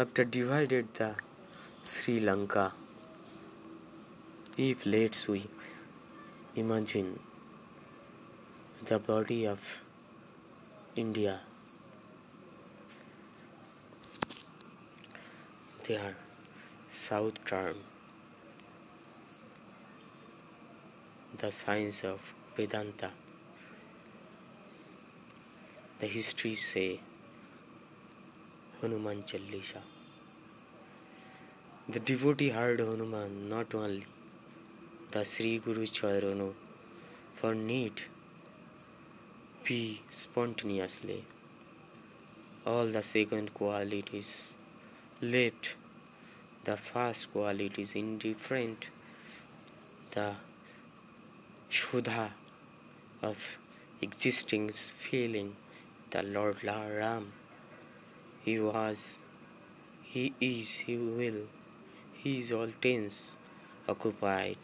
after divided the Sri Lanka. If let's we imagine the body of India, their south term, the science of Vedanta. The history say Hanuman Chalisa. The devotee heard Hanuman not only the Sri Guru Charano for need be spontaneously all the second qualities left the first qualities indifferent the shuddha of existing feeling the Lord Ram he was, he is, he will, he is all tense, occupied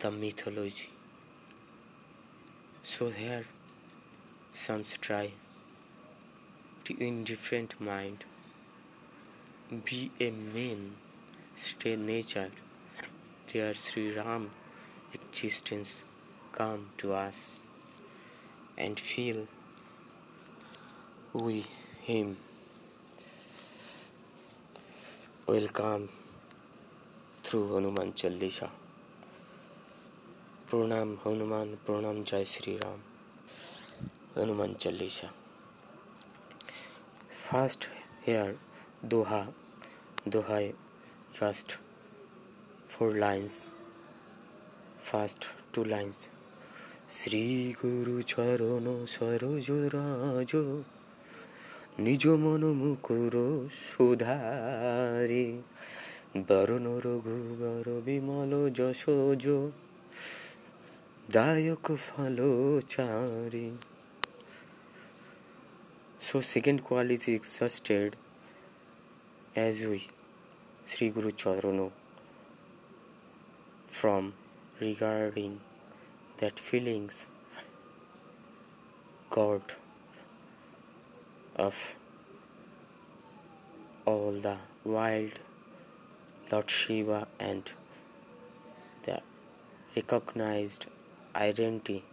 the mythology. So here some try to indifferent mind be a man, stay nature, their Sri Ram existence come to us and feel we him. Welcome through Hanuman Chalisa. प्रणाम हनुमान प्रणाम जय Shri Ram Hanuman Chalisa first here doha doha just four lines first two lines Shri গুরু চরণ সরজ রাজ নিজ মন মুকুর সুধারি বরণ রঘুবর বিমল যশোজ দায়ক ফল চারি So second quality is exhausted as we Sri Guru Charano from regarding that feelings God of all the wild Lord Shiva and the recognized identity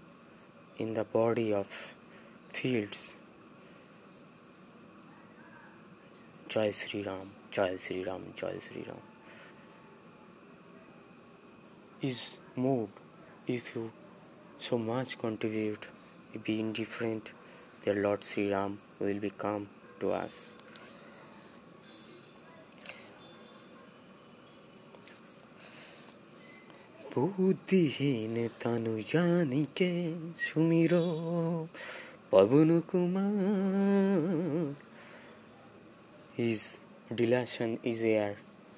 in the body of fields. Jai Sri Ram, Jai Sri Ram, Jai Sri Ram is moved if you so much contribute, be indifferent the Lord Sri Ram will become to us. বুদ্ধিহীন তানু জানিকে সুমির Pavan Kumar His dilation is air,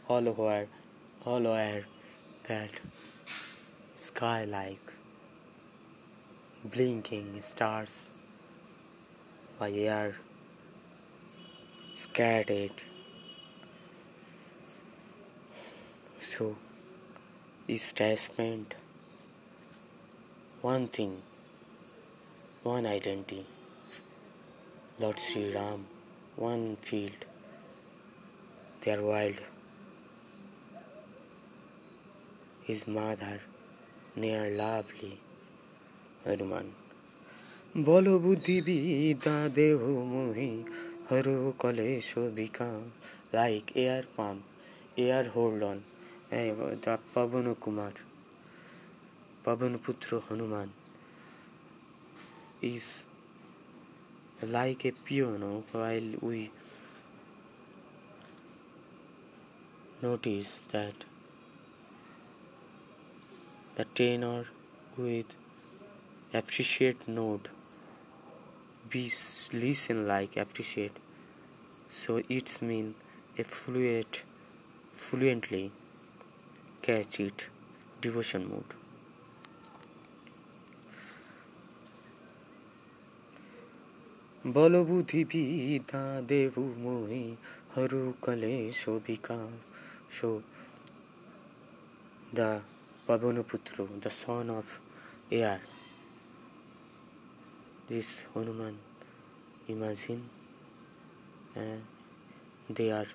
all where, all where that sky like blinking stars by air scattered. So, attachment, one thing, one identity, Lord Sri Ram, one field, their wild, his mother, near lovely Hanuman. বলো বুদ্ধি বিদ্যা দেহ মোহি হর কলেশ become like air pump air hold on Pawan Kumar Pawan পুত্র Hanuman is like a piano while we notice that the tenor with appreciate note be listen like appreciate so it's mean a fluent fluently catch it devotion mode বলবুদ্ধি বিদ্যা দেবু মোহি হরু বিকাশ so the Pavanaputra, the son of air, this Hanuman imagine uh, they are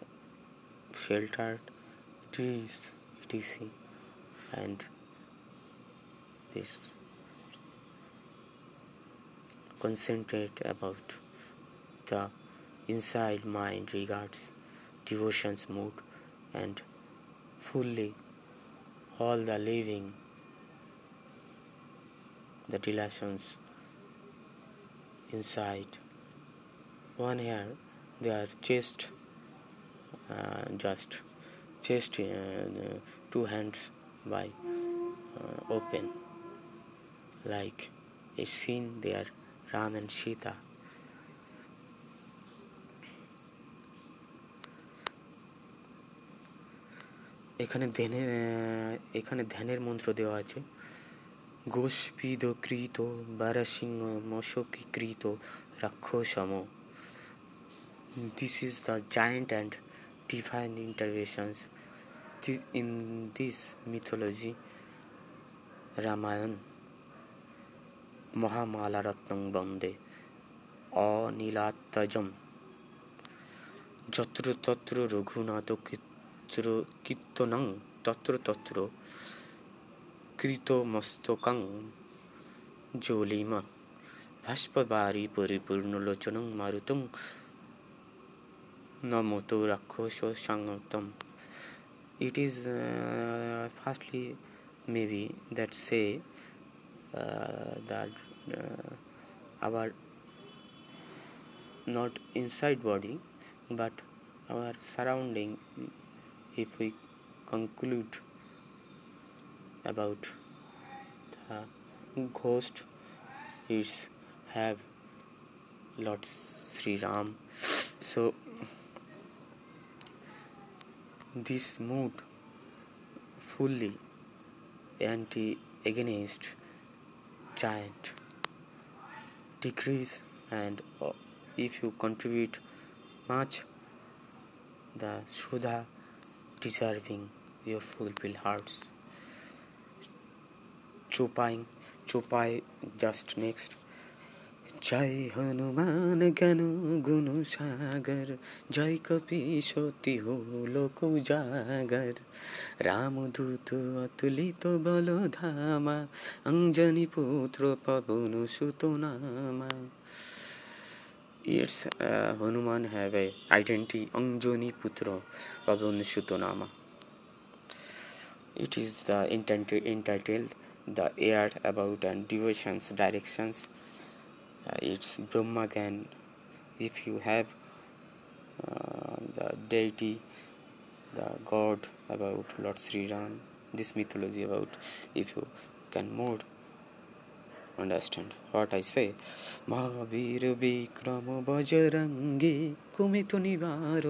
sheltered trees etc and this concentrate about the inside mind regards devotion's mood and fully all the living the relations inside one here they are chest uh, just chest uh, two hands by uh, open like a scene there Ram and Sita এখানে ধ্যানের এখানে ধ্যানের মন্ত্র দেওয়া আছে গোষ্পীদ কৃত বারাসিংহ মশকীকৃত রাক্ষসম This is the giant and divine interventions in this mythology. Ramayan মহামালারত্নং বন্দে অনীলাত্তজম যত্র তত্র রঘুনাথ কীর্তনং তত্র তত্র কৃতমস্তকং জলিম ভাস্পবারি পরিপূর্ণলোচনং মারুতং Namoto Rakshosho Sangatam. It is uh, firstly maybe that say uh, that uh, our not inside body but our surrounding if we conclude about the ghost is have Lord Sri Ram. So this mood fully anti against giant decrease and uh, if you contribute much the Sudha deserving your fulfilled hearts. Choping chopai just next জয় হনুমান জ্ঞান গুণ সাগর জয় copy সতী লোক জাগর রামদূত অতুলিত বল ধামা অঞ্জনি পুত্র পবন সুত নামা It's uh, Hanuman have a identity Anjani Putra Pavan Sutanama. It is the entitled the air about and devotions directions uh, it's Brahma Gan. If you have uh, the deity, the God about Lord Sri Ram, this mythology about, if you can more understand what I say. মহাবীর বিক্রম বজরঙ্গী কুমিত নিবার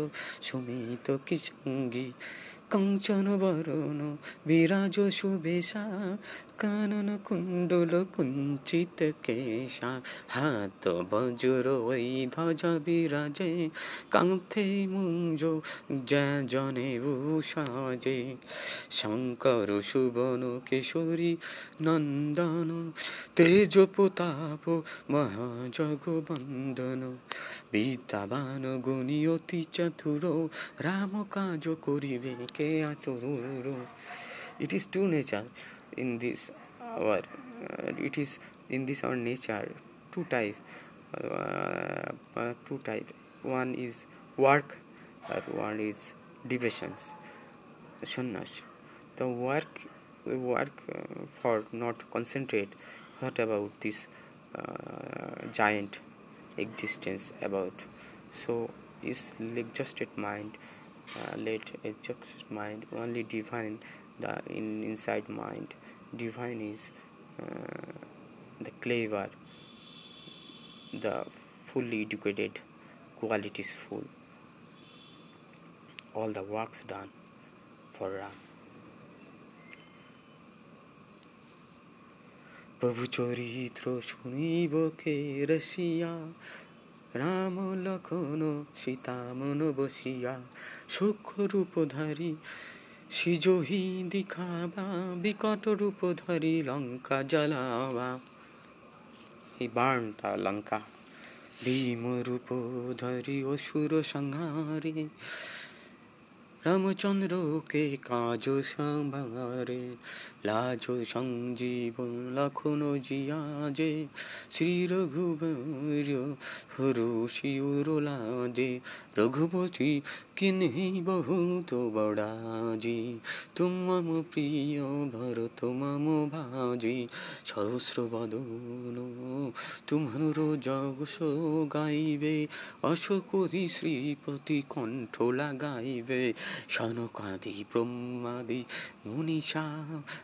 সুমিত কিসঙ্গী কাঞ্চন বরণ বিরাজ সুবেশা কানন কুণ্ডল কুঞ্চিত কেশা, হাত বজ্র ওই ধ্বজ বিরাজে, কাঁথে মুঞ্জ জনে সাজে শঙ্কর সুবন কেশরী নন্দন, তেজ প্রতাপ মহাজগবন্দন বিদ্যাবান গুণী অতি চতুর, রাম কাজ করিবে কে আতুর। It is true nature. In this our uh, it is in this our nature two type uh, uh, two type. One is work and one is devotions sannyas. The work work for not concentrate what about this uh, giant existence about? So is exhausted mind uh, let exhausted mind only divine the in inside mind divine is uh, the clever the fully educated qualities full all the works done for ram প্রভু চরিত্র শুনিব কে রসিয়া রাম লক্ষণ সীতা মন বসিয়া সূক্ষ্ম রূপধারী সিজহি দিখাবা বিকট রূপ ধরি লঙ্কা জ্বালাবা এই বাণটা লঙ্কা। ভীম রূপ ধরি অসুর সংহারে। রামচন্দ্রকে কাজ সম্ভারে, লাজ সঞ্জীবন লখন জিয়াজে শ্রী রঘুবর হরষিউর লাজে রঘুপতি কিনে বহুত বড়াজি, তুম প্রিয় ভরত মম ভাজি, সহস্র বদন তুমর জগস গাইবে, অশোকরি শ্রীপতি কণ্ঠ লাগাইবে সনকাদি ব্রহ্মাদি মনীষা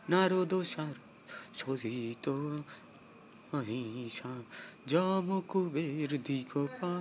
নারদ সার সজিত মহিষা যম কুবের দিগপা